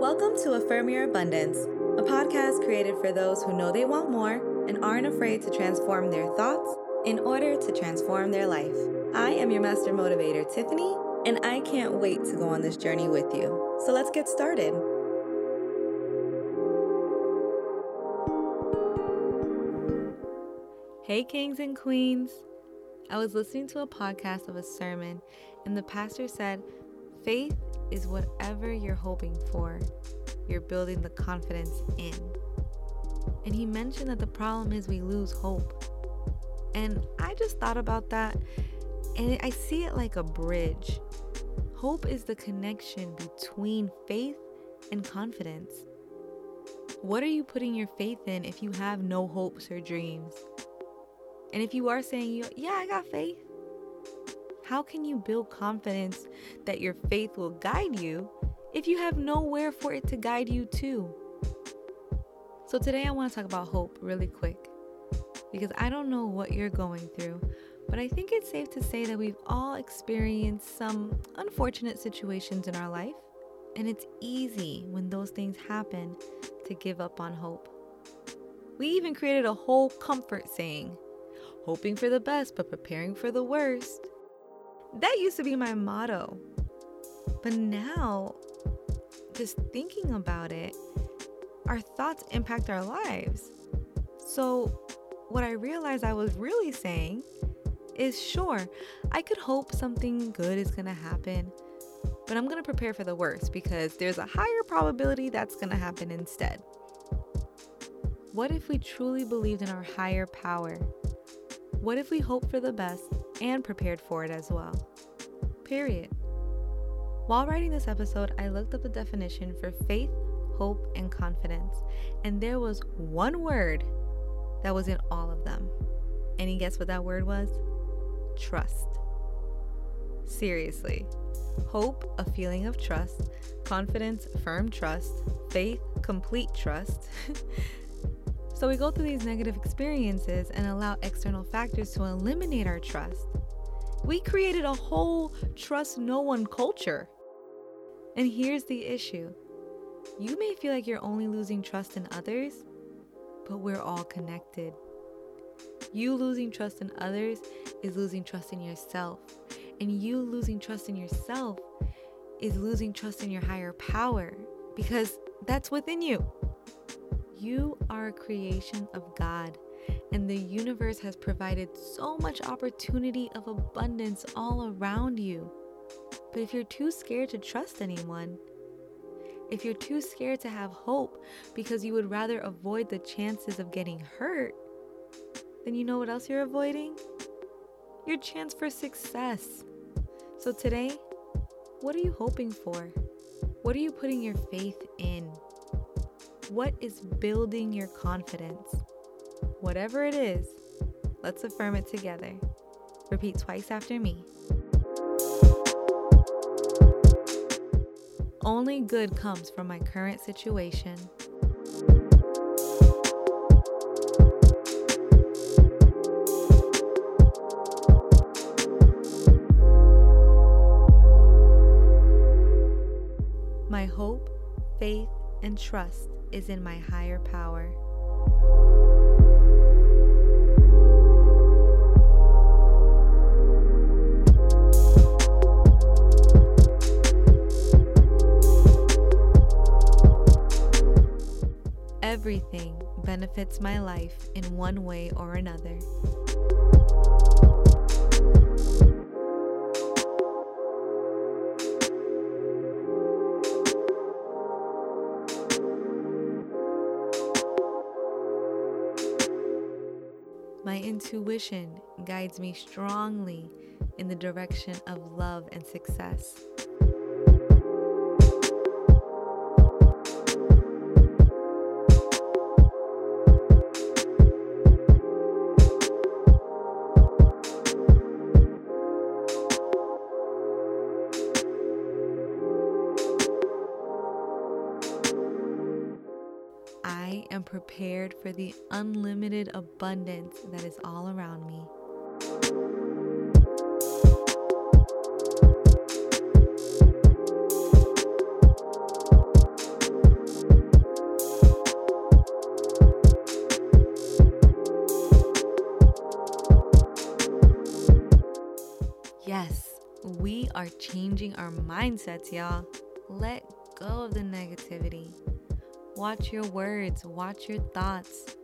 Welcome to Affirm Your Abundance, a podcast created for those who know they want more and aren't afraid to transform their thoughts in order to transform their life. I am your master motivator, Tiffany, and I can't wait to go on this journey with you. So let's get started. Hey, kings and queens. I was listening to a podcast of a sermon, and the pastor said, Faith is whatever you're hoping for, you're building the confidence in. And he mentioned that the problem is we lose hope. And I just thought about that, and I see it like a bridge. Hope is the connection between faith and confidence. What are you putting your faith in if you have no hopes or dreams? And if you are saying, yeah, I got faith, how can you build confidence that your faith will guide you if you have nowhere for it to guide you to? So, today I want to talk about hope really quick because I don't know what you're going through, but I think it's safe to say that we've all experienced some unfortunate situations in our life, and it's easy when those things happen to give up on hope. We even created a whole comfort saying hoping for the best but preparing for the worst. That used to be my motto. But now, just thinking about it, our thoughts impact our lives. So, what I realized I was really saying is sure, I could hope something good is to happen, but I'm to prepare for the worst because there's a higher probability that's to happen instead. What if we truly believed in our higher power? What if we hoped for the best and prepared for it as well? Period. While writing this episode, I looked up the definition for faith, hope, and confidence, and there was one word that was in all of them. Any guess what that word was? Trust. Seriously. Hope, a feeling of trust. Confidence, firm trust. Faith, complete trust. So we go through these negative experiences and allow external factors to eliminate our trust. We created a whole trust no one culture. And here's the issue you may feel like you're only losing trust in others, but we're all connected. You losing trust in others is losing trust in yourself. And you losing trust in yourself is losing trust in your higher power because that's within you. You are a creation of God, and the universe has provided so much opportunity of abundance all around you. But if you're too scared to trust anyone, if you're too scared to have hope because you would rather avoid the chances of getting hurt, then you know what else you're avoiding? Your chance for success. So today, what are you hoping for? What are you putting your faith in? What is building your confidence? Whatever it is, let's affirm it together. Repeat twice after me. Only good comes from my current situation. My hope, faith, and trust is in my higher power. Everything benefits my life in one way or another. My intuition guides me strongly in the direction of love and success. and prepared for the unlimited abundance that is all around me. Yes, we are changing our mindsets, y'all. Let go of the negativity. Watch your words, watch your thoughts.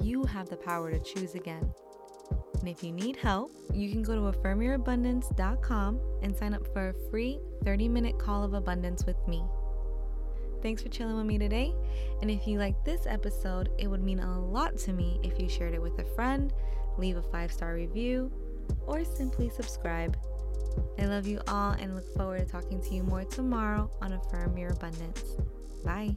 You have the power to choose again. And if you need help, you can go to affirmyourabundance.com and sign up for a free 30 minute call of abundance with me. Thanks for chilling with me today. And if you like this episode, it would mean a lot to me if you shared it with a friend, leave a five star review, or simply subscribe. I love you all and look forward to talking to you more tomorrow on Affirm Your Abundance. Bye.